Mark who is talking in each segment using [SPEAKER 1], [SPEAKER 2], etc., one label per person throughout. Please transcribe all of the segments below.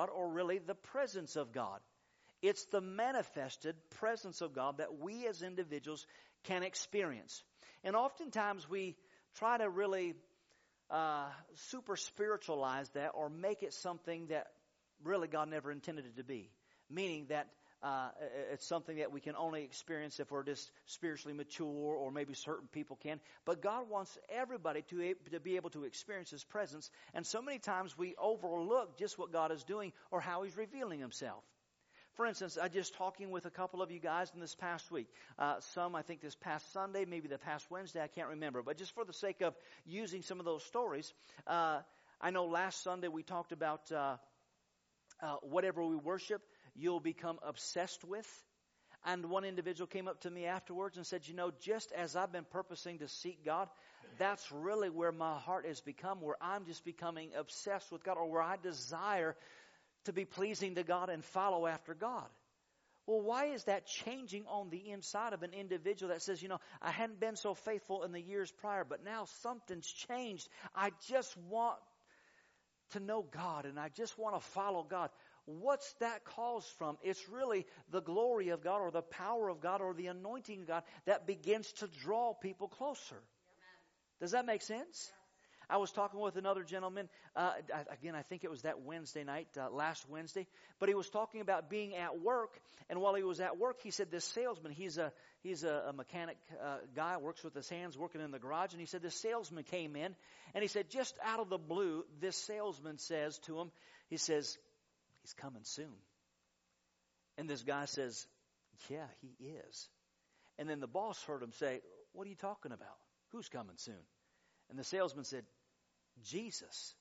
[SPEAKER 1] God or really the presence of God. It's the manifested presence of God that we as individuals can experience. And oftentimes we try to really uh, super spiritualize that or make it something that really God never intended it to be. Meaning that uh, it's something that we can only experience if we're just spiritually mature, or maybe certain people can. But God wants everybody to, to be able to experience His presence. And so many times we overlook just what God is doing or how He's revealing Himself. For instance, I just talking with a couple of you guys in this past week. Uh, some, I think, this past Sunday, maybe the past Wednesday, I can't remember. But just for the sake of using some of those stories, uh, I know last Sunday we talked about uh, uh whatever we worship you'll become obsessed with. And one individual came up to me afterwards and said, You know, just as I've been purposing to seek God, that's really where my heart has become, where I'm just becoming obsessed with God, or where I desire to be pleasing to God and follow after God. Well, why is that changing on the inside of an individual that says, you know, I hadn't been so faithful in the years prior, but now something's changed. I just want to know God and I just want to follow God. What's that caused from? It's really the glory of God or the power of God or the anointing of God that begins to draw people closer. Does that make sense? I was talking with another gentleman, uh, again, I think it was that Wednesday night, uh, last Wednesday, but he was talking about being at work, and while he was at work, he said this salesman, he's a, he's a, a mechanic uh, guy, works with his hands, working in the garage, and he said this salesman came in, and he said just out of the blue, this salesman says to him, he says, He's coming soon. And this guy says, Yeah, he is. And then the boss heard him say, What are you talking about? Who's coming soon? And the salesman said, Jesus.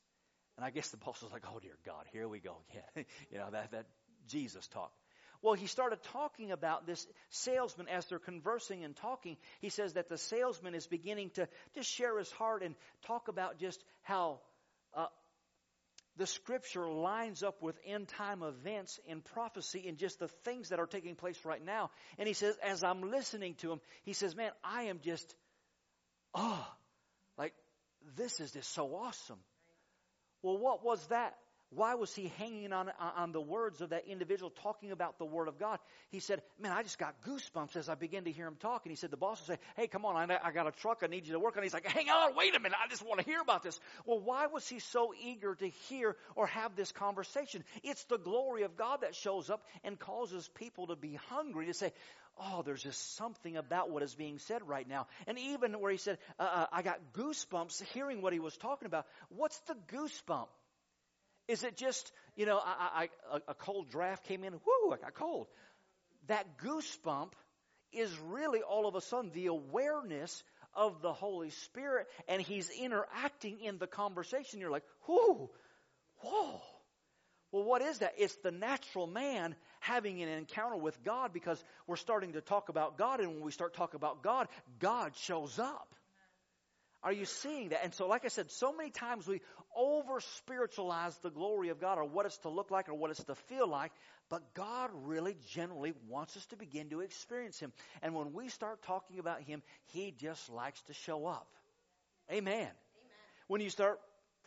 [SPEAKER 1] And I guess the boss was like, Oh dear God, here we go again. you know, that, that Jesus talk. Well, he started talking about this salesman as they're conversing and talking. He says that the salesman is beginning to just share his heart and talk about just how uh, the scripture lines up with end time events in prophecy and just the things that are taking place right now. And he says, as I'm listening to him, he says, man, I am just, oh, like, this is just so awesome. Well, what was that? Why was he hanging on, on the words of that individual talking about the Word of God? He said, Man, I just got goosebumps as I began to hear him talk. And he said, The boss will say, Hey, come on, I, I got a truck I need you to work on. He's like, Hang on, wait a minute, I just want to hear about this. Well, why was he so eager to hear or have this conversation? It's the glory of God that shows up and causes people to be hungry to say, Oh, there's just something about what is being said right now. And even where he said, uh, uh, I got goosebumps hearing what he was talking about. What's the goosebump? Is it just, you know, a cold draft came in, whoo, I got cold. That goosebump is really all of a sudden the awareness of the Holy Spirit and He's interacting in the conversation. You're like, whoo, whoa. Well, what is that? It's the natural man having an encounter with God because we're starting to talk about God, and when we start talking about God, God shows up. Are you seeing that? And so, like I said, so many times we over spiritualize the glory of God or what it's to look like or what it's to feel like, but God really generally wants us to begin to experience Him. And when we start talking about Him, He just likes to show up. Amen. Amen. When you start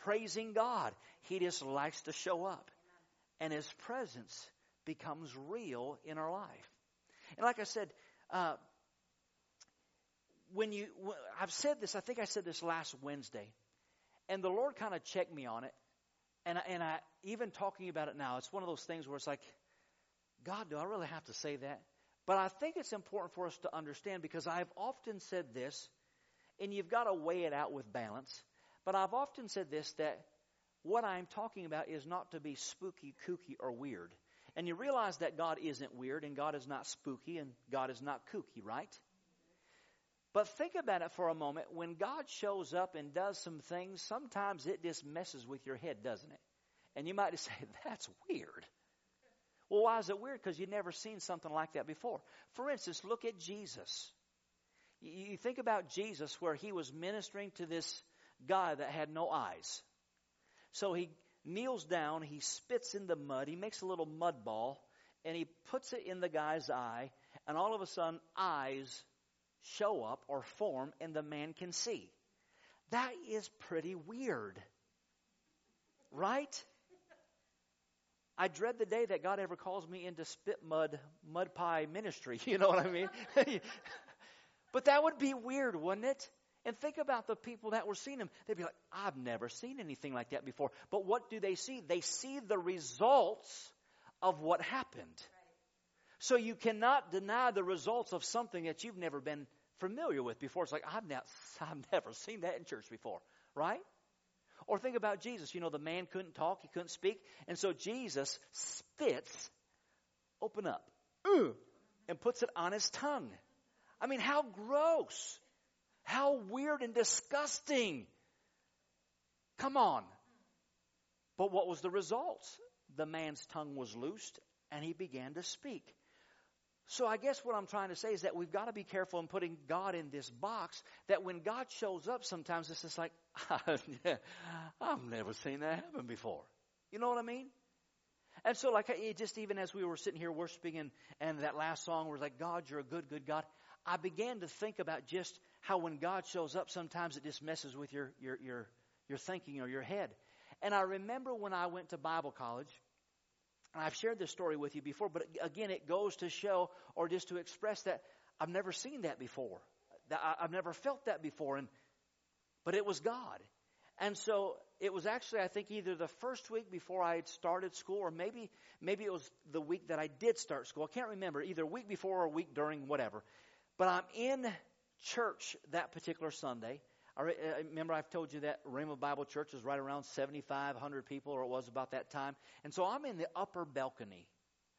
[SPEAKER 1] praising God, He just likes to show up. And His presence becomes real in our life. And like I said, uh, when you, I've said this, I think I said this last Wednesday, and the Lord kind of checked me on it. And I, and I, even talking about it now, it's one of those things where it's like, God, do I really have to say that? But I think it's important for us to understand because I've often said this, and you've got to weigh it out with balance. But I've often said this that what I'm talking about is not to be spooky, kooky, or weird. And you realize that God isn't weird, and God is not spooky, and God is not kooky, right? But think about it for a moment. When God shows up and does some things, sometimes it just messes with your head, doesn't it? And you might just say, that's weird. Well, why is it weird? Because you've never seen something like that before. For instance, look at Jesus. You think about Jesus where he was ministering to this guy that had no eyes. So he kneels down, he spits in the mud, he makes a little mud ball, and he puts it in the guy's eye, and all of a sudden, eyes show up or form, and the man can see. That is pretty weird. Right? I dread the day that God ever calls me into spit mud, mud pie ministry. You know what I mean? but that would be weird, wouldn't it? And think about the people that were seeing him. They'd be like, I've never seen anything like that before. But what do they see? They see the results of what happened. So you cannot deny the results of something that you've never been familiar with before. It's like, I've, I've never seen that in church before, right? Or think about Jesus. You know, the man couldn't talk, he couldn't speak. And so Jesus spits, open up, and puts it on his tongue. I mean, how gross. How weird and disgusting. Come on. But what was the result? The man's tongue was loosed and he began to speak. So I guess what I'm trying to say is that we've got to be careful in putting God in this box that when God shows up sometimes it's just like, I've never seen that happen before. You know what I mean? And so like it just even as we were sitting here worshiping and, and that last song was like, God, you're a good, good God. I began to think about just how when God shows up, sometimes it just messes with your, your, your, your thinking or your head. And I remember when I went to Bible college, and I've shared this story with you before, but again, it goes to show or just to express that I've never seen that before. I've never felt that before, and but it was God. And so it was actually, I think, either the first week before I had started school, or maybe maybe it was the week that I did start school. I can't remember, either week before or week during, whatever. But I'm in church that particular Sunday. I uh, remember I've told you that Rhema Bible Church is right around 7,500 people, or it was about that time. And so I'm in the upper balcony.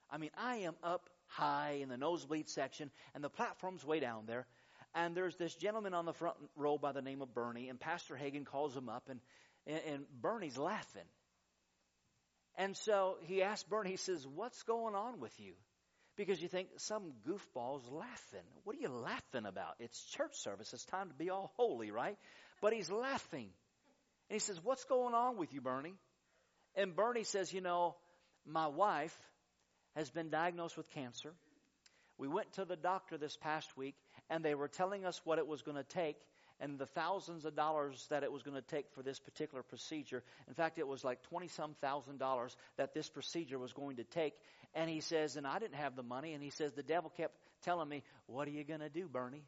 [SPEAKER 1] I mean, I am up high in the nosebleed section, and the platform's way down there. And there's this gentleman on the front row by the name of Bernie, and Pastor Hagin calls him up, and, and Bernie's laughing. And so he asks Bernie, he says, What's going on with you? Because you think some goofball's laughing. What are you laughing about? It's church service. It's time to be all holy, right? But he's laughing. And he says, What's going on with you, Bernie? And Bernie says, You know, my wife has been diagnosed with cancer. We went to the doctor this past week, and they were telling us what it was going to take and the thousands of dollars that it was going to take for this particular procedure. In fact, it was like 20 some thousand dollars that this procedure was going to take. And he says, and I didn't have the money. And he says, the devil kept telling me, what are you going to do, Bernie?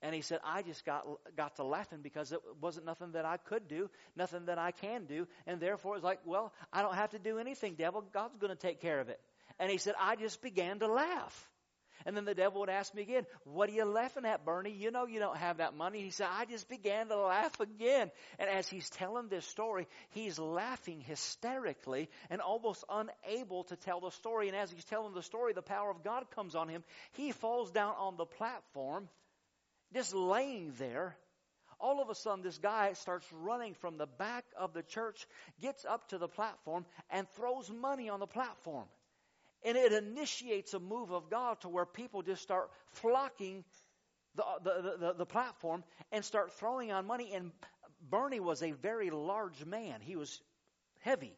[SPEAKER 1] And he said, I just got, got to laughing because it wasn't nothing that I could do, nothing that I can do. And therefore it's like, well, I don't have to do anything, devil. God's going to take care of it. And he said, I just began to laugh. And then the devil would ask me again, What are you laughing at, Bernie? You know you don't have that money. He said, I just began to laugh again. And as he's telling this story, he's laughing hysterically and almost unable to tell the story. And as he's telling the story, the power of God comes on him. He falls down on the platform, just laying there. All of a sudden, this guy starts running from the back of the church, gets up to the platform, and throws money on the platform. And it initiates a move of God to where people just start flocking the, the, the, the, platform and start throwing on money. And Bernie was a very large man, he was heavy.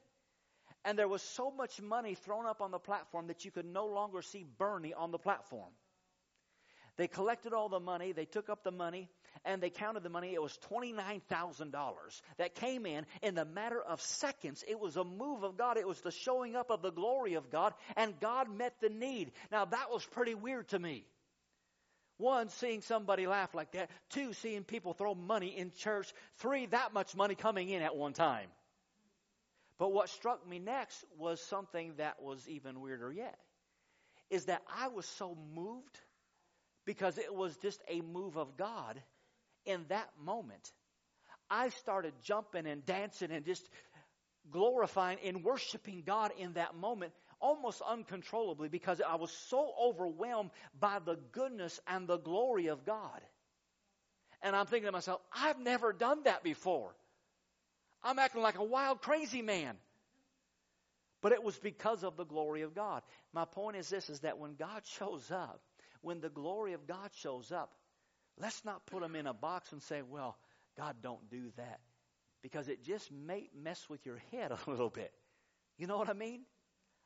[SPEAKER 1] And there was so much money thrown up on the platform that you could no longer see Bernie on the platform. They collected all the money, they took up the money, and they counted the money. It was $29,000 that came in in the matter of seconds. It was a move of God. It was the showing up of the glory of God, and God met the need. Now, that was pretty weird to me. One, seeing somebody laugh like that. Two, seeing people throw money in church. Three, that much money coming in at one time. But what struck me next was something that was even weirder yet. Is that I was so moved because it was just a move of God in that moment, I started jumping and dancing and just glorifying and worshiping God in that moment almost uncontrollably because I was so overwhelmed by the goodness and the glory of God. And I'm thinking to myself, I've never done that before. I'm acting like a wild, crazy man. But it was because of the glory of God. My point is this is that when God shows up, when the glory of God shows up, let's not put him in a box and say, well, God, don't do that. Because it just may mess with your head a little bit. You know what I mean?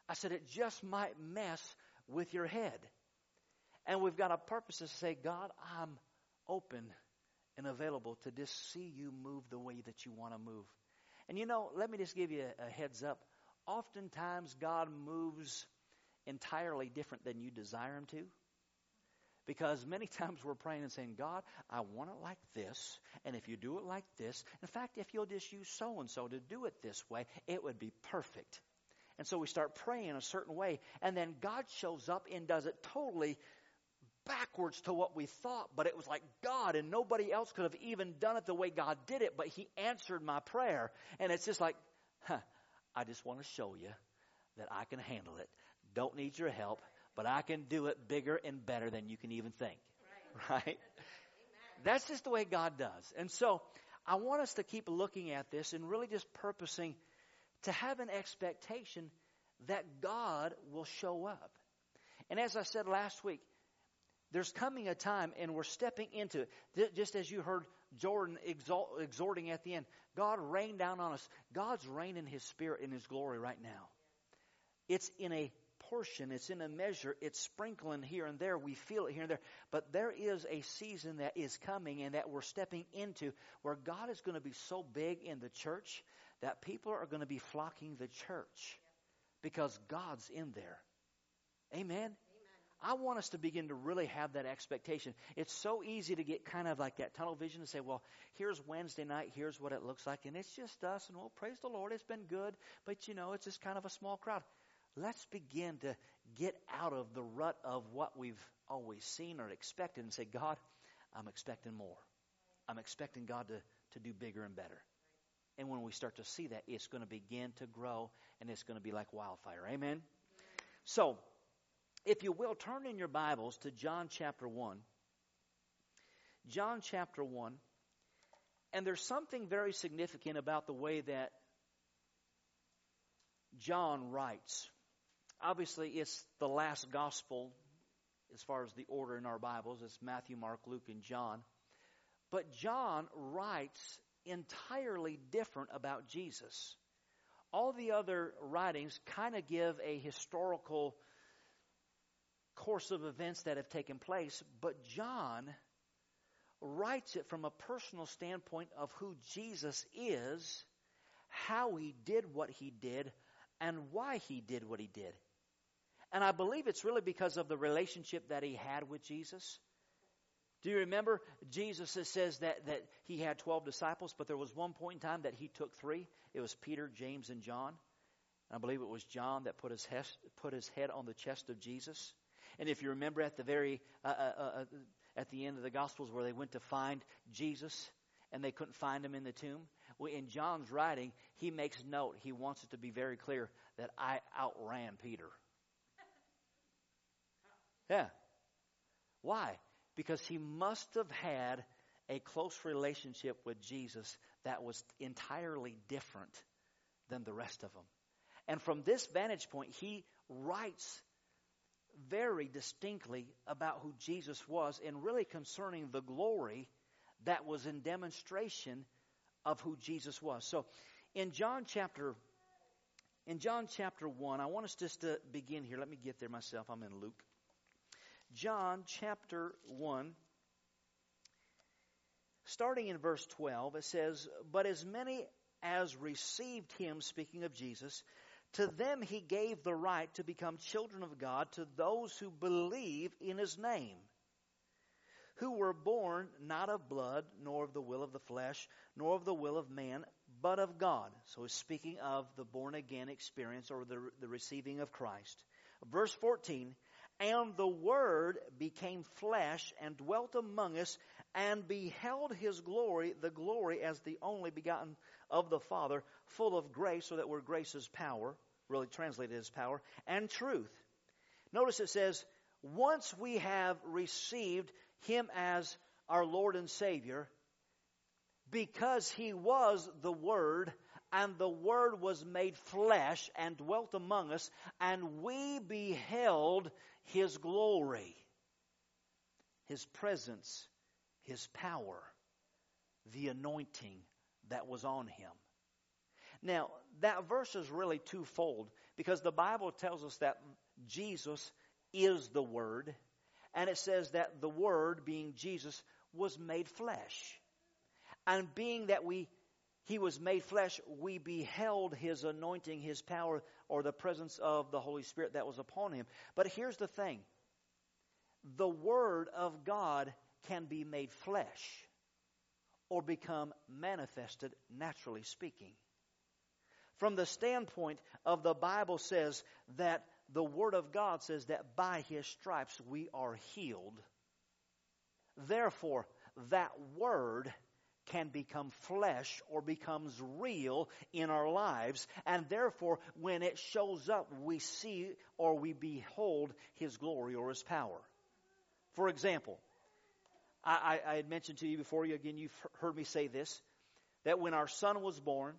[SPEAKER 1] I said it just might mess with your head. And we've got a purpose to say, God, I'm open and available to just see you move the way that you want to move. And you know, let me just give you a, a heads up. Oftentimes, God moves entirely different than you desire Him to. Because many times we're praying and saying, God, I want it like this. And if you do it like this, in fact, if you'll just use so and so to do it this way, it would be perfect. And so we start praying a certain way. And then God shows up and does it totally backwards to what we thought, but it was like God and nobody else could have even done it the way God did it, but He answered my prayer. And it's just like, huh, I just want to show you that I can handle it. Don't need your help, but I can do it bigger and better than you can even think. Right? right? That's just the way God does. And so I want us to keep looking at this and really just purposing to have an expectation that God will show up. And as I said last week, there's coming a time, and we're stepping into it. Just as you heard Jordan exalt, exhorting at the end, God rained down on us. God's raining His Spirit in His glory right now. It's in a portion, it's in a measure, it's sprinkling here and there. We feel it here and there. But there is a season that is coming and that we're stepping into where God is going to be so big in the church that people are going to be flocking the church because God's in there. Amen. I want us to begin to really have that expectation. It's so easy to get kind of like that tunnel vision and say, well, here's Wednesday night, here's what it looks like, and it's just us, and well, praise the Lord, it's been good, but you know, it's just kind of a small crowd. Let's begin to get out of the rut of what we've always seen or expected and say, God, I'm expecting more. I'm expecting God to, to do bigger and better. And when we start to see that, it's going to begin to grow and it's going to be like wildfire. Amen? So, if you will, turn in your Bibles to John chapter 1. John chapter 1. And there's something very significant about the way that John writes. Obviously, it's the last gospel as far as the order in our Bibles. It's Matthew, Mark, Luke, and John. But John writes entirely different about Jesus. All the other writings kind of give a historical course of events that have taken place, but John writes it from a personal standpoint of who Jesus is, how he did what he did, and why he did what he did. And I believe it's really because of the relationship that he had with Jesus. Do you remember Jesus says that, that he had 12 disciples, but there was one point in time that he took three? It was Peter, James, and John. And I believe it was John that put his, head, put his head on the chest of Jesus. And if you remember at the very uh, uh, uh, uh, at the end of the Gospels where they went to find Jesus and they couldn't find him in the tomb, well, in John's writing, he makes note. He wants it to be very clear that I outran Peter. Yeah. Why? Because he must have had a close relationship with Jesus that was entirely different than the rest of them. And from this vantage point, he writes very distinctly about who Jesus was and really concerning the glory that was in demonstration of who Jesus was. So in John chapter in John chapter 1, I want us just to begin here. Let me get there myself. I'm in Luke. John chapter 1 starting in verse 12 it says, "But as many as received him speaking of Jesus, to them he gave the right to become children of God to those who believe in his name, who were born not of blood, nor of the will of the flesh, nor of the will of man, but of God. So he's speaking of the born again experience or the, the receiving of Christ. Verse 14, and the Word became flesh and dwelt among us, and beheld his glory, the glory as the only begotten of the Father, full of grace, so that word grace is power really translated as power, and truth. Notice it says, once we have received him as our Lord and Savior, because he was the Word, and the Word was made flesh and dwelt among us, and we beheld his glory, his presence, his power, the anointing that was on him. Now, that verse is really twofold because the Bible tells us that Jesus is the Word, and it says that the Word, being Jesus, was made flesh. And being that we he was made flesh, we beheld his anointing, his power, or the presence of the Holy Spirit that was upon him. But here's the thing the Word of God can be made flesh or become manifested, naturally speaking. From the standpoint of the Bible says that the Word of God says that by His stripes we are healed. Therefore, that Word can become flesh or becomes real in our lives. And therefore, when it shows up, we see or we behold His glory or His power. For example, I, I, I had mentioned to you before, you, again, you've heard me say this, that when our son was born,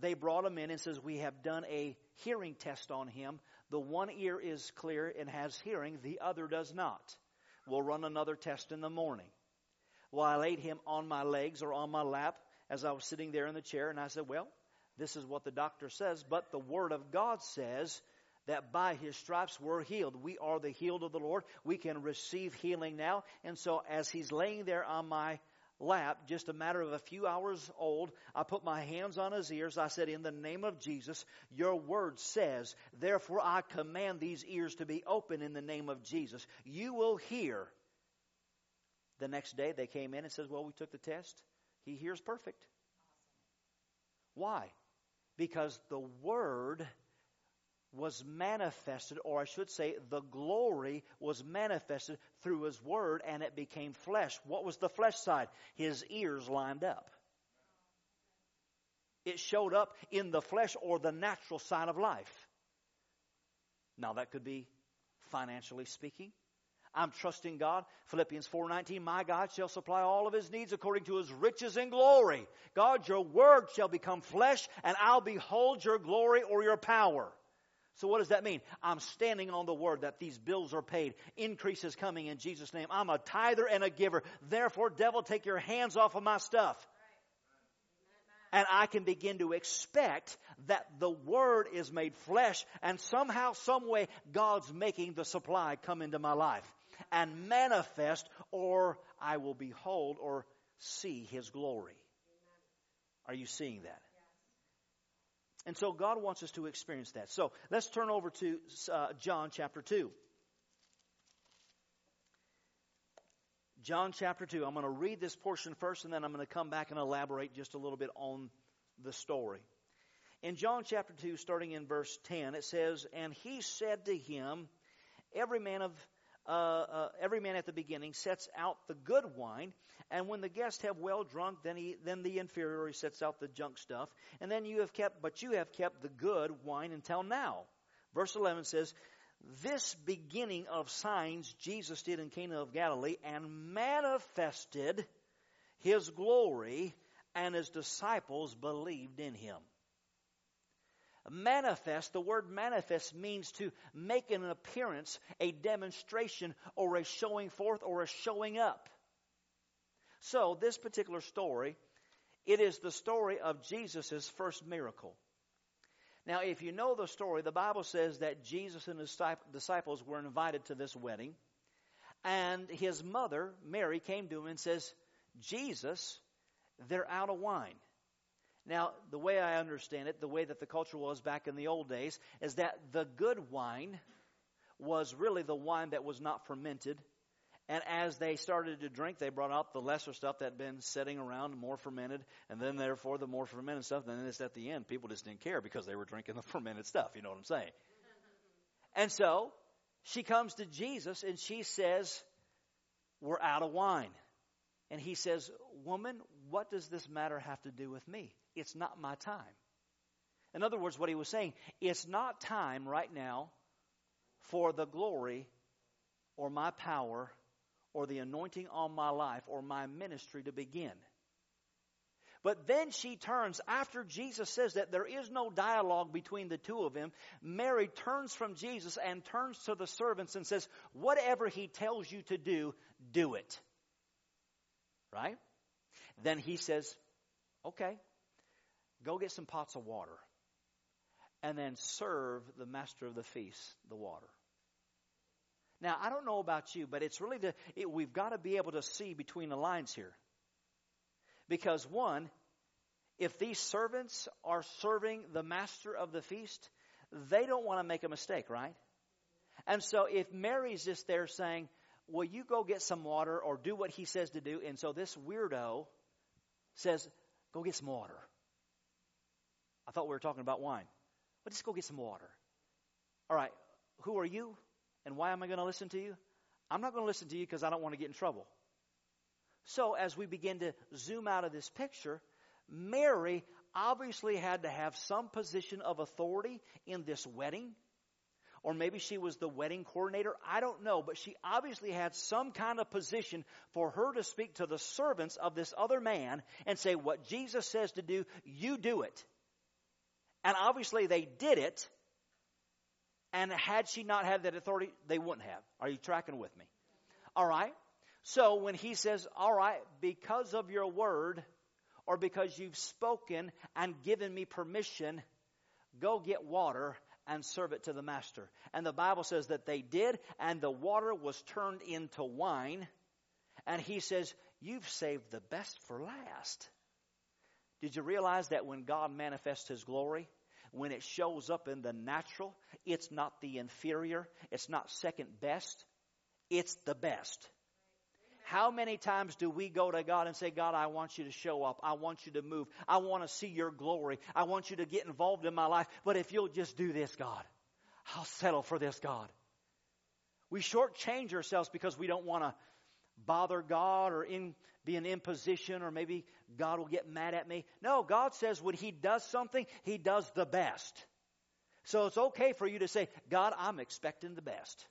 [SPEAKER 1] they brought him in and says, we have done a hearing test on him. The one ear is clear and has hearing, the other does not. We'll run another test in the morning. Well, I laid him on my legs or on my lap as I was sitting there in the chair, and I said, Well, this is what the doctor says, but the Word of God says that by His stripes we're healed. We are the healed of the Lord. We can receive healing now. And so, as He's laying there on my lap, just a matter of a few hours old, I put my hands on his ears. I said, In the name of Jesus, your word says, therefore I command these ears to be open in the name of Jesus. You will hear the next day they came in and says, Well, we took the test. He hears perfect. Why? Because the Word was manifested, or I should say, the glory was manifested through His Word and it became flesh. What was the flesh side? His ears lined up. It showed up in the flesh or the natural side of life. Now, that could be financially speaking. I'm trusting God. Philippians 4:19, my God shall supply all of his needs according to his riches and glory. God, your word shall become flesh and I'll behold your glory or your power. So what does that mean? I'm standing on the word that these bills are paid. Increase is coming in Jesus' name. I'm a tither and a giver. Therefore, devil, take your hands off of my stuff. And I can begin to expect that the Word is made flesh and somehow, some way, God's making the supply come into my life and manifest, or I will behold or see his glory. Are you seeing that? And so God wants us to experience that. So let's turn over to uh, John chapter 2. John chapter 2. I'm going to read this portion first and then I'm going to come back and elaborate just a little bit on the story. In John chapter 2, starting in verse 10, it says, And he said to him, Every man of uh, uh, every man at the beginning sets out the good wine, and when the guests have well drunk, then he, then the inferior sets out the junk stuff, and then you have kept, but you have kept the good wine until now. Verse 11 says, this beginning of signs Jesus did in Cana of Galilee and manifested his glory, and his disciples believed in him. Manifest, the word manifest means to make an appearance, a demonstration, or a showing forth, or a showing up. So, this particular story, it is the story of Jesus' first miracle. Now, if you know the story, the Bible says that Jesus and his disciples were invited to this wedding, and his mother, Mary, came to him and says, Jesus, they're out of wine. Now, the way I understand it, the way that the culture was back in the old days, is that the good wine was really the wine that was not fermented. And as they started to drink, they brought out the lesser stuff that had been sitting around, more fermented, and then therefore the more fermented stuff. Then it's at the end, people just didn't care because they were drinking the fermented stuff. You know what I'm saying? And so she comes to Jesus and she says, "We're out of wine." And he says, "Woman, what does this matter have to do with me? It's not my time. In other words, what he was saying, it's not time right now for the glory or my power or the anointing on my life or my ministry to begin. But then she turns, after Jesus says that there is no dialogue between the two of them, Mary turns from Jesus and turns to the servants and says, Whatever he tells you to do, do it. Right? Then he says, Okay, go get some pots of water and then serve the master of the feast the water. Now, I don't know about you, but it's really the, it, we've got to be able to see between the lines here. Because one, if these servants are serving the master of the feast, they don't want to make a mistake, right? And so if Mary's just there saying, Will you go get some water or do what he says to do? And so this weirdo says, Go get some water. I thought we were talking about wine. But just go get some water. All right, who are you and why am I going to listen to you? I'm not going to listen to you because I don't want to get in trouble. So, as we begin to zoom out of this picture, Mary obviously had to have some position of authority in this wedding. Or maybe she was the wedding coordinator. I don't know. But she obviously had some kind of position for her to speak to the servants of this other man and say, What Jesus says to do, you do it. And obviously they did it. And had she not had that authority, they wouldn't have. Are you tracking with me? All right. So when he says, All right, because of your word, or because you've spoken and given me permission, go get water and serve it to the master. And the Bible says that they did, and the water was turned into wine. And he says, You've saved the best for last. Did you realize that when God manifests His glory, when it shows up in the natural, it's not the inferior, it's not second best, it's the best. How many times do we go to God and say, God, I want you to show up. I want you to move. I want to see your glory. I want you to get involved in my life. But if you'll just do this, God, I'll settle for this, God. We shortchange ourselves because we don't want to bother God or in, be an imposition or maybe God will get mad at me. No, God says when He does something, He does the best. So it's okay for you to say, God, I'm expecting the best.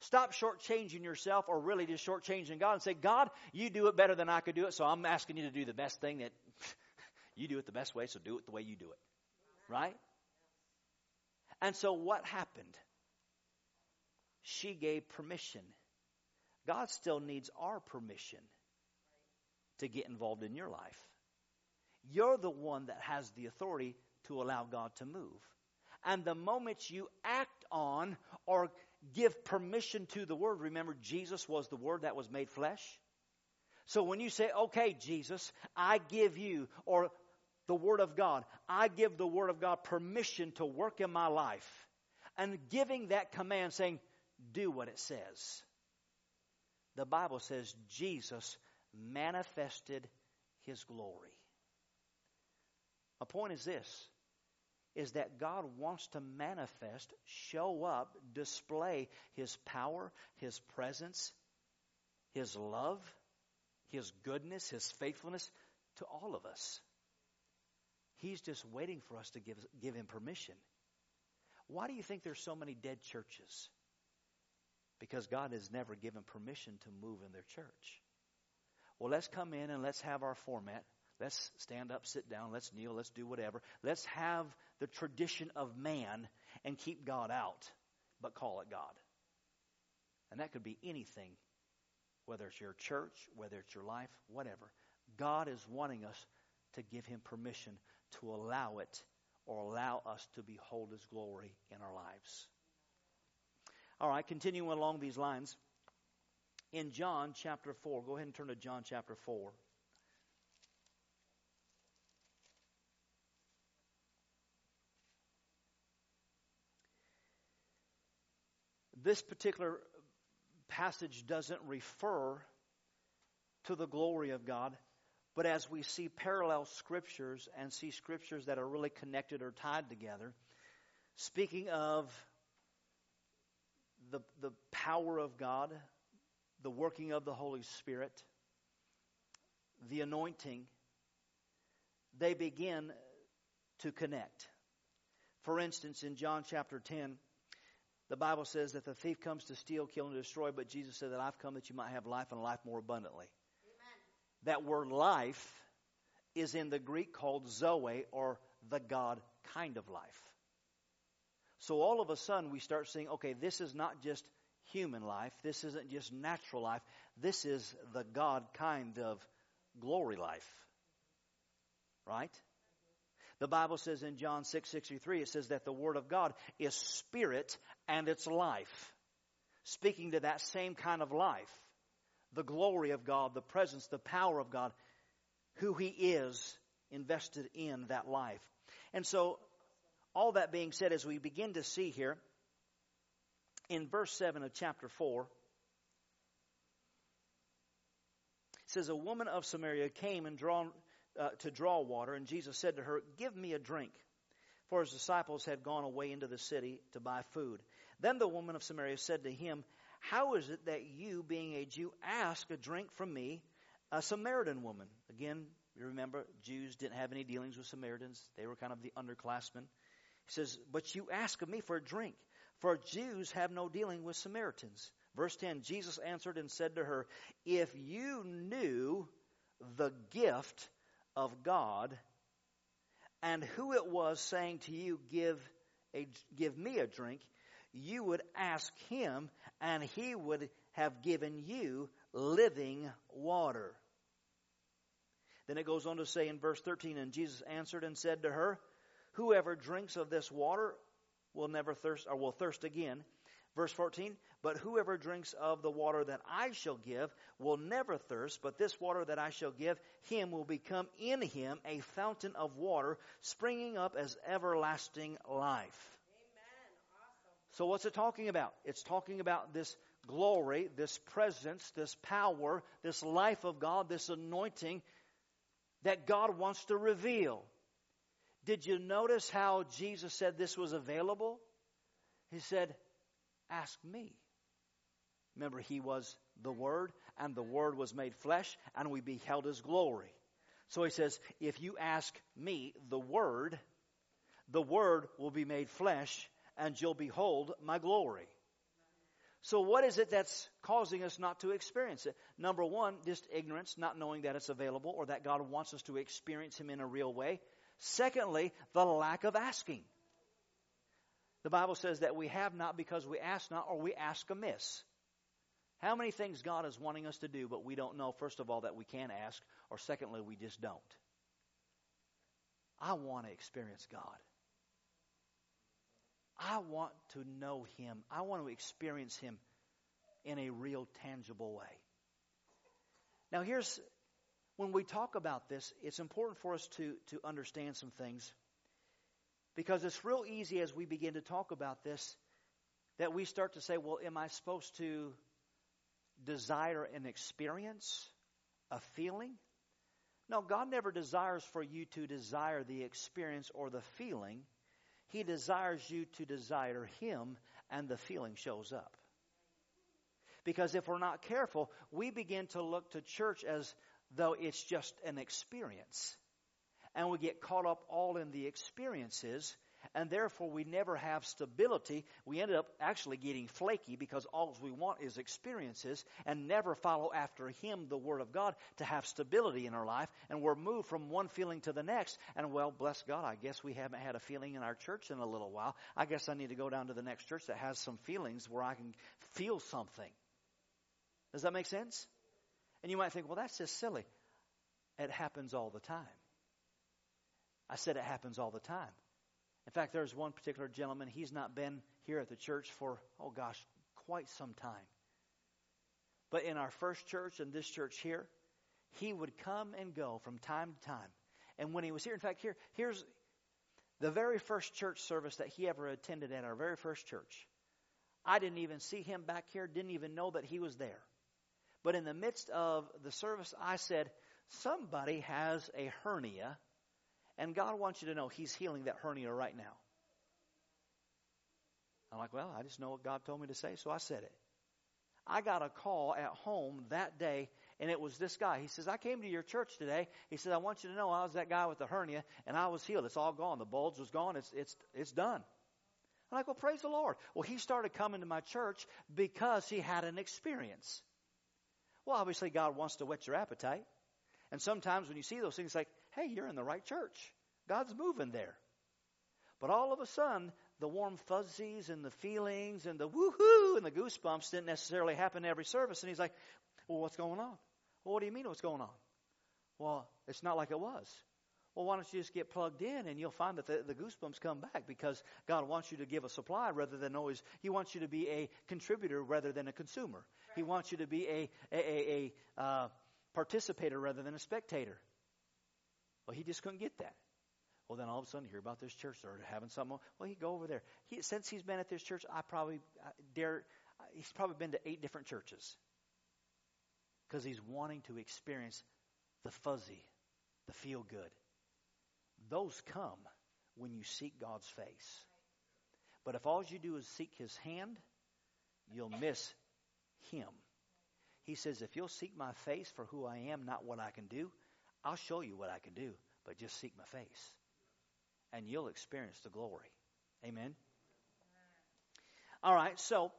[SPEAKER 1] Stop shortchanging yourself or really just shortchanging God and say, God, you do it better than I could do it, so I'm asking you to do the best thing that you do it the best way, so do it the way you do it. Right? And so what happened? She gave permission God still needs our permission to get involved in your life. You're the one that has the authority to allow God to move. And the moment you act on or give permission to the Word, remember, Jesus was the Word that was made flesh. So when you say, okay, Jesus, I give you, or the Word of God, I give the Word of God permission to work in my life, and giving that command saying, do what it says the Bible says Jesus manifested his glory. A point is this is that God wants to manifest, show up, display his power, his presence, his love, his goodness, his faithfulness to all of us. He's just waiting for us to give, give him permission. Why do you think there's so many dead churches? Because God has never given permission to move in their church. Well, let's come in and let's have our format. Let's stand up, sit down, let's kneel, let's do whatever. Let's have the tradition of man and keep God out, but call it God. And that could be anything, whether it's your church, whether it's your life, whatever. God is wanting us to give Him permission to allow it or allow us to behold His glory in our lives. All right, continuing along these lines. In John chapter 4, go ahead and turn to John chapter 4. This particular passage doesn't refer to the glory of God, but as we see parallel scriptures and see scriptures that are really connected or tied together, speaking of the, the power of God, the working of the Holy Spirit, the anointing, they begin to connect. For instance, in John chapter 10, The Bible says that the thief comes to steal, kill, and destroy, but Jesus said that I've come that you might have life and life more abundantly. Amen. That word life is in the Greek called zoe or the God kind of life. So all of a sudden we start seeing, okay, this is not just human life. This isn't just natural life. This is the God kind of glory life. Right? The Bible says in John 6 63, it says that the Word of God is spirit and it's life. Speaking to that same kind of life. The glory of God, the presence, the power of God, who He is invested in that life. And so, all that being said, as we begin to see here, in verse 7 of chapter 4, it says, A woman of Samaria came and drawn, uh, to draw water, and Jesus said to her, Give me a drink. For his disciples had gone away into the city to buy food. Then the woman of Samaria said to him, How is it that you, being a Jew, ask a drink from me, a Samaritan woman? Again, you remember, Jews didn't have any dealings with Samaritans. They were kind of the underclassmen. He says, But you ask of me for a drink. For Jews have no dealing with Samaritans. Verse 10 Jesus answered and said to her, If you knew the gift of God and who it was saying to you, Give, a, give me a drink, you would ask him, and he would have given you living water. Then it goes on to say in verse 13, And Jesus answered and said to her, Whoever drinks of this water will never thirst or will thirst again. Verse 14, but whoever drinks of the water that I shall give will never thirst, but this water that I shall give him will become in him a fountain of water springing up as everlasting life. Awesome. So what's it talking about? It's talking about this glory, this presence, this power, this life of God, this anointing that God wants to reveal. Did you notice how Jesus said this was available? He said, Ask me. Remember, He was the Word, and the Word was made flesh, and we beheld His glory. So He says, If you ask me, the Word, the Word will be made flesh, and you'll behold my glory. So, what is it that's causing us not to experience it? Number one, just ignorance, not knowing that it's available or that God wants us to experience Him in a real way. Secondly, the lack of asking. The Bible says that we have not because we ask not or we ask amiss. How many things God is wanting us to do, but we don't know, first of all, that we can ask, or secondly, we just don't? I want to experience God. I want to know Him. I want to experience Him in a real, tangible way. Now, here's when we talk about this, it's important for us to, to understand some things because it's real easy as we begin to talk about this that we start to say, well, am I supposed to desire an experience, a feeling? No, God never desires for you to desire the experience or the feeling. He desires you to desire Him, and the feeling shows up. Because if we're not careful, we begin to look to church as though it's just an experience. And we get caught up all in the experiences, and therefore we never have stability. We end up actually getting flaky because all we want is experiences and never follow after Him, the Word of God, to have stability in our life. And we're moved from one feeling to the next. And well, bless God, I guess we haven't had a feeling in our church in a little while. I guess I need to go down to the next church that has some feelings where I can feel something. Does that make sense? And you might think, well, that's just silly. It happens all the time. I said it happens all the time. In fact, there's one particular gentleman, he's not been here at the church for, oh gosh, quite some time. But in our first church and this church here, he would come and go from time to time. And when he was here, in fact, here, here's the very first church service that he ever attended at our very first church. I didn't even see him back here, didn't even know that he was there. But in the midst of the service, I said, Somebody has a hernia, and God wants you to know He's healing that hernia right now. I'm like, Well, I just know what God told me to say, so I said it. I got a call at home that day, and it was this guy. He says, I came to your church today. He says, I want you to know I was that guy with the hernia, and I was healed. It's all gone. The bulge was gone. It's, it's, it's done. I'm like, well, praise the Lord. Well, he started coming to my church because he had an experience. Well, obviously, God wants to whet your appetite. And sometimes when you see those things, like, hey, you're in the right church. God's moving there. But all of a sudden, the warm fuzzies and the feelings and the woohoo and the goosebumps didn't necessarily happen every service. And he's like, well, what's going on? Well, what do you mean what's going on? Well, it's not like it was. Well, why don't you just get plugged in and you'll find that the, the, goosebumps come back because God wants you to give a supply rather than always, He wants you to be a contributor rather than a consumer. Right. He wants you to be a, a, a, a uh, participator rather than a spectator. Well, He just couldn't get that. Well, then all of a sudden, you hear about this church. They're having something. Well, he go over there. He, since he's been at this church, I probably I dare. He's probably been to eight different churches because he's wanting to experience the fuzzy, the feel good. Those come when you seek God's face. But if all you do is seek His hand, you'll miss Him. He says, if you'll seek my face for who I am, not what I can do, I'll show you what I can do, but just seek my face and you'll experience the glory. Amen. All right, so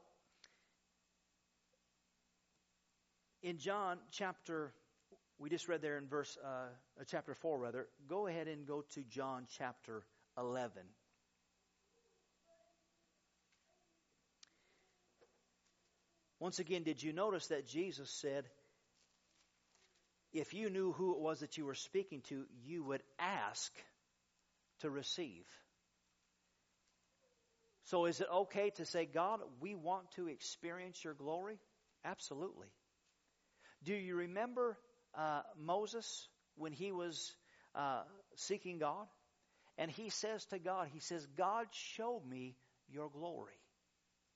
[SPEAKER 1] in John chapter, we just read there in verse uh, uh chapter four, rather. Go ahead and go to John chapter eleven. Once again, did you notice that Jesus said, if you knew who it was that you were speaking to, you would ask to receive. So, is it okay to say, God, we want to experience your glory? Absolutely. Do you remember uh, Moses when he was uh, seeking God? And he says to God, He says, God, show me your glory.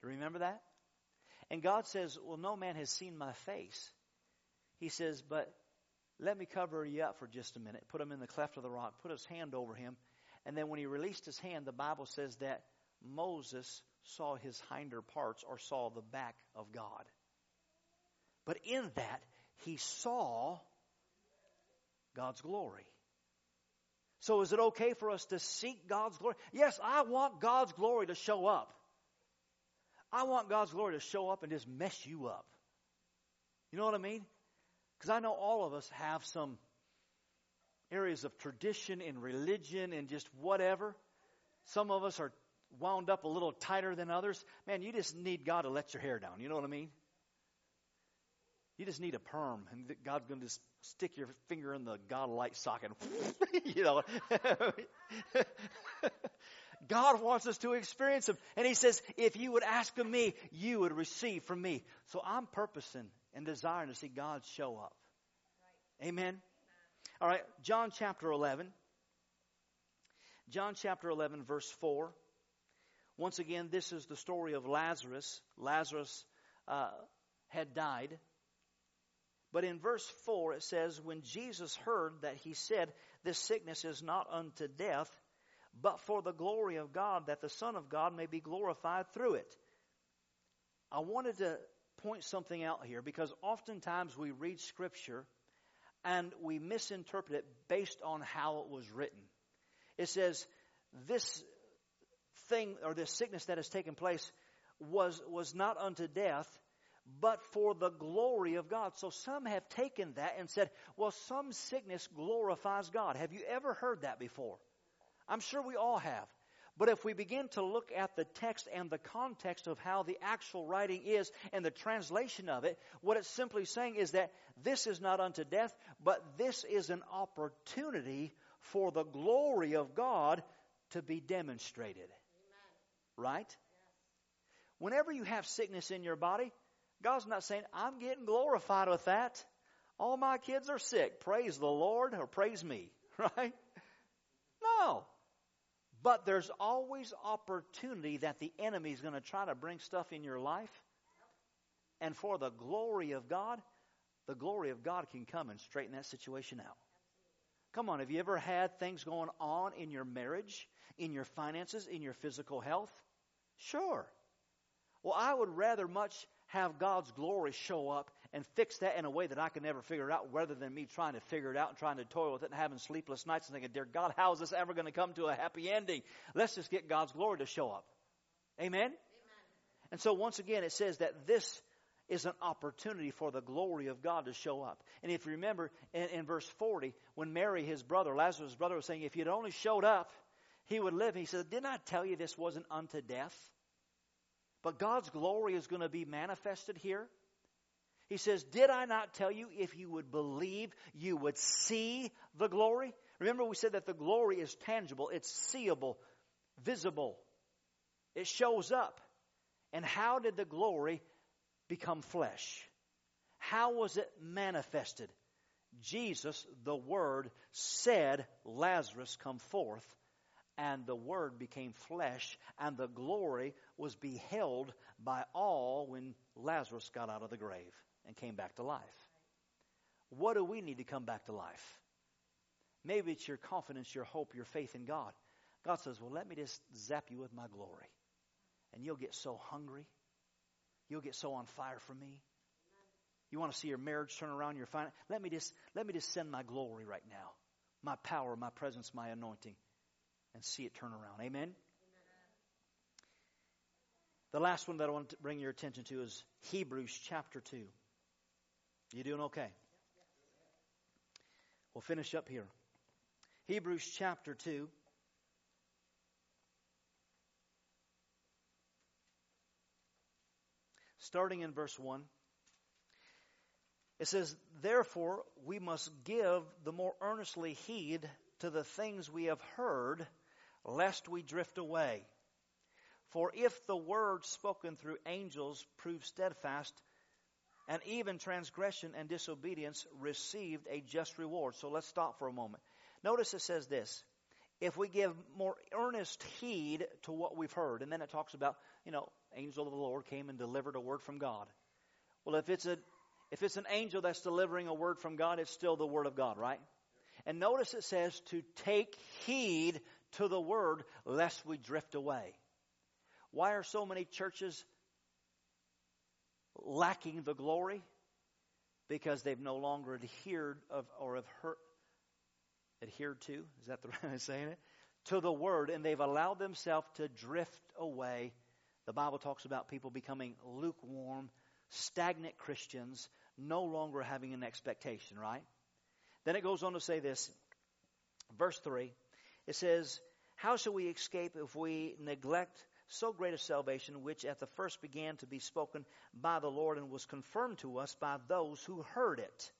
[SPEAKER 1] Do you remember that? And God says, Well, no man has seen my face. He says, But let me cover you up for just a minute. Put him in the cleft of the rock. Put his hand over him. And then when he released his hand, the Bible says that Moses saw his hinder parts or saw the back of God. But in that, he saw God's glory. So is it okay for us to seek God's glory? Yes, I want God's glory to show up. I want God's glory to show up and just mess you up. You know what I mean? Because I know all of us have some areas of tradition and religion and just whatever. Some of us are wound up a little tighter than others. Man, you just need God to let your hair down. You know what I mean? You just need a perm, and God's going to just stick your finger in the God light socket. you know. God wants us to experience Him. And He says, if you would ask of me, you would receive from me. So I'm purposing and desiring to see God show up. Right. Amen. All right, John chapter 11. John chapter 11, verse 4. Once again, this is the story of Lazarus. Lazarus uh, had died. But in verse 4, it says, When Jesus heard that, he said, This sickness is not unto death, but for the glory of God, that the Son of God may be glorified through it. I wanted to point something out here because oftentimes we read Scripture and we misinterpret it based on how it was written. It says, this thing or this sickness that has taken place was, was not unto death, but for the glory of God. So some have taken that and said, well, some sickness glorifies God. Have you ever heard that before? I'm sure we all have. But if we begin to look at the text and the context of how the actual writing is and the translation of it, what it's simply saying is that this is not unto death, but this is an opportunity for the glory of God to be demonstrated. Amen. Right? Yes. Whenever you have sickness in your body, God's not saying, I'm getting glorified with that. All my kids are sick. Praise the Lord or praise me. Right? No. But there's always opportunity that the enemy is going to try to bring stuff in your life. And for the glory of God, the glory of God can come and straighten that situation out. Come on, have you ever had things going on in your marriage, in your finances, in your physical health? Sure. Well, I would rather much have God's glory show up and fix that in a way that I can never figure out rather than me trying to figure it out and trying to toil with it and having sleepless nights and thinking, dear God, how is this ever going to come to a happy ending? Let's just get God's glory to show up. Amen? And so once again, it says that this is an opportunity for the glory of God to show up. And if you remember in, in verse 40, when Mary, his brother, Lazarus' brother, was saying, if you'd only showed up, he would live. He said, Didn't I tell you this wasn't unto death? But God's glory is going to be manifested here. He says, Did I not tell you if you would believe, you would see the glory? Remember, we said that the glory is tangible, it's seeable, visible, it shows up. And how did the glory become flesh? How was it manifested? Jesus, the Word, said, Lazarus, come forth. And the Word became flesh, and the glory was beheld by all when Lazarus got out of the grave and came back to life. What do we need to come back to life? Maybe it's your confidence, your hope, your faith in God. God says, Well, let me just zap you with my glory. And you'll get so hungry. You'll get so on fire for me. You want to see your marriage turn around, your finance. Let me just let me just send my glory right now. My power, my presence, my anointing. And see it turn around. Amen? Amen. The last one that I want to bring your attention to is Hebrews chapter 2. You doing okay? We'll finish up here. Hebrews chapter 2. Starting in verse 1. It says, Therefore, we must give the more earnestly heed to the things we have heard, lest we drift away. For if the word spoken through angels proved steadfast, and even transgression and disobedience received a just reward. So let's stop for a moment. Notice it says this if we give more earnest heed to what we've heard, and then it talks about, you know, angel of the Lord came and delivered a word from God. Well, if it's a if it's an angel that's delivering a word from God, it's still the word of God, right? And notice it says to take heed to the word lest we drift away. Why are so many churches lacking the glory? Because they've no longer adhered of, or have heard, adhered to, is that the right way of saying it? To the word, and they've allowed themselves to drift away. The Bible talks about people becoming lukewarm, stagnant Christians, no longer having an expectation, right? Then it goes on to say this, verse 3. It says, How shall we escape if we neglect so great a salvation, which at the first began to be spoken by the Lord and was confirmed to us by those who heard it?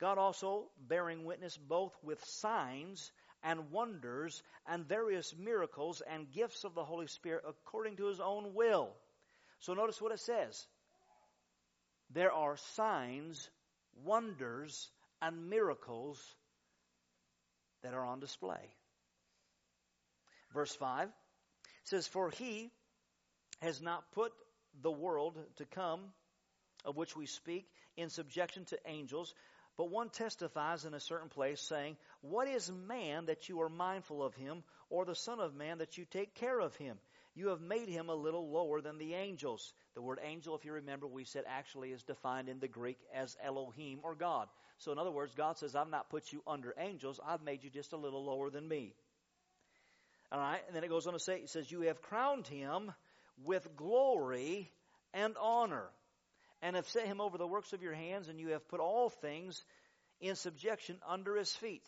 [SPEAKER 1] God also bearing witness both with signs and wonders and various miracles and gifts of the Holy Spirit according to his own will. So notice what it says. There are signs, wonders, and miracles that are on display. Verse 5 says, For he has not put the world to come, of which we speak, in subjection to angels, but one testifies in a certain place, saying, What is man that you are mindful of him, or the Son of Man that you take care of him? You have made him a little lower than the angels. The word angel, if you remember, we said actually is defined in the Greek as Elohim or God. So, in other words, God says, I've not put you under angels, I've made you just a little lower than me. All right, and then it goes on to say, it says, You have crowned him with glory and honor and have set him over the works of your hands, and you have put all things in subjection under his feet.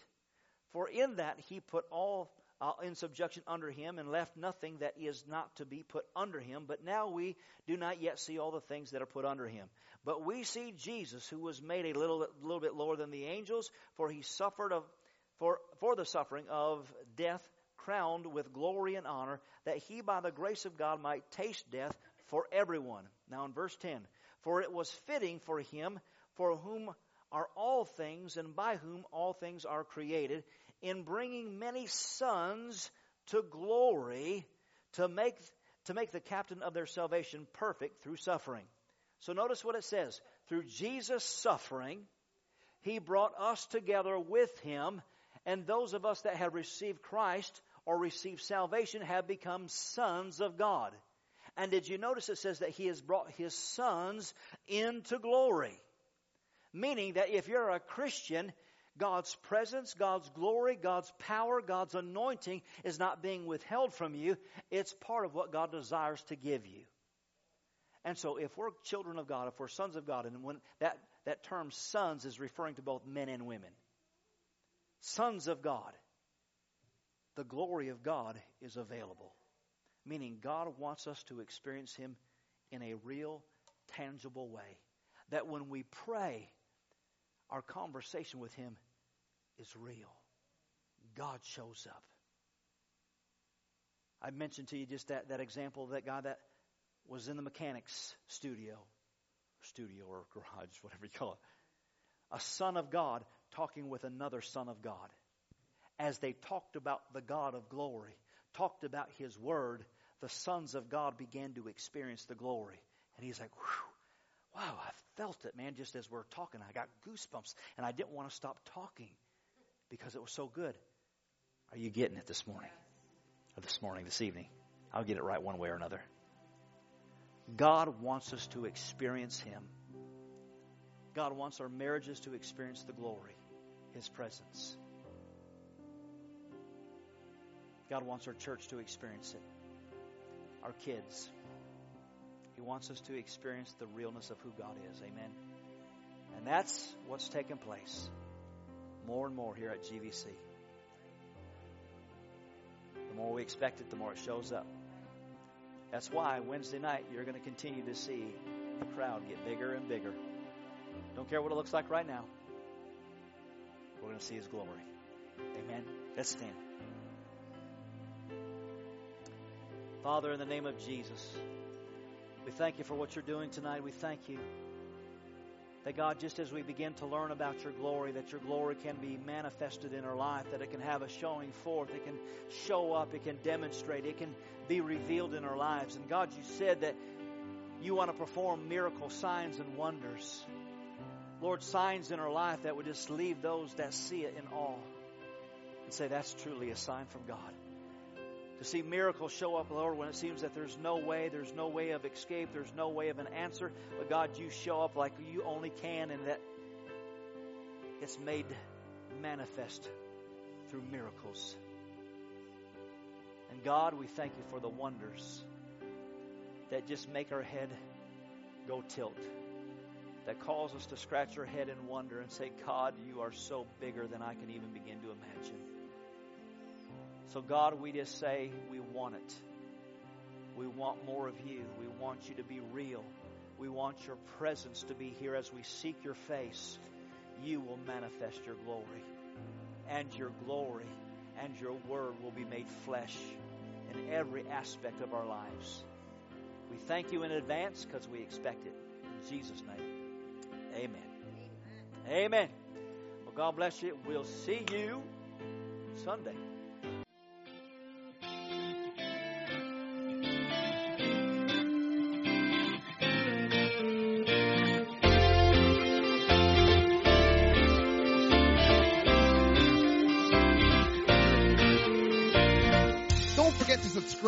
[SPEAKER 1] For in that he put all uh, in subjection under him, and left nothing that is not to be put under him. But now we do not yet see all the things that are put under him. But we see Jesus, who was made a little, little bit lower than the angels, for he suffered of, for, for the suffering of death, crowned with glory and honor, that he by the grace of God might taste death for everyone. Now in verse 10, for it was fitting for him, for whom are all things, and by whom all things are created, in bringing many sons to glory, to make, to make the captain of their salvation perfect through suffering. So notice what it says. Through Jesus' suffering, he brought us together with him, and those of us that have received Christ or received salvation have become sons of God. And did you notice it says that he has brought his sons into glory? Meaning that if you're a Christian, God's presence, God's glory, God's power, God's anointing is not being withheld from you. It's part of what God desires to give you. And so, if we're children of God, if we're sons of God, and when that, that term sons is referring to both men and women, sons of God, the glory of God is available. Meaning, God wants us to experience Him in a real, tangible way. That when we pray, our conversation with Him is real. God shows up. I mentioned to you just that, that example of that guy that was in the mechanics studio, studio or garage, whatever you call it. A son of God talking with another son of God. As they talked about the God of glory, talked about his word, the sons of God began to experience the glory. And he's like, wow, I felt it, man, just as we're talking. I got goosebumps, and I didn't want to stop talking because it was so good. Are you getting it this morning? Or this morning, this evening? I'll get it right one way or another. God wants us to experience Him. God wants our marriages to experience the glory, His presence. God wants our church to experience it, our kids. He wants us to experience the realness of who God is. Amen. And that's what's taking place more and more here at GVC. The more we expect it, the more it shows up. That's why Wednesday night you're going to continue to see the crowd get bigger and bigger. Don't care what it looks like right now. We're going to see His glory. Amen. Let's stand. Father, in the name of Jesus, we thank you for what you're doing tonight. We thank you that God, just as we begin to learn about your glory, that your glory can be manifested in our life, that it can have a showing forth, it can show up, it can demonstrate, it can be revealed in our lives. And God, you said that you want to perform miracle signs and wonders. Lord, signs in our life that would just leave those that see it in awe and say, that's truly a sign from God to see miracles show up, Lord, when it seems that there's no way, there's no way of escape, there's no way of an answer. But God, you show up like you only can, and that it's made manifest through miracles. And God, we thank you for the wonders that just make our head go tilt, that cause us to scratch our head in wonder and say, God, you are so bigger than I can even begin to imagine. So, God, we just say we want it. We want more of you. We want you to be real. We want your presence to be here as we seek your face. You will manifest your glory. And your glory and your word will be made flesh in every aspect of our lives. We thank you in advance because we expect it. In Jesus' name, amen. Amen. amen. Well, God bless you. We'll see you Sunday.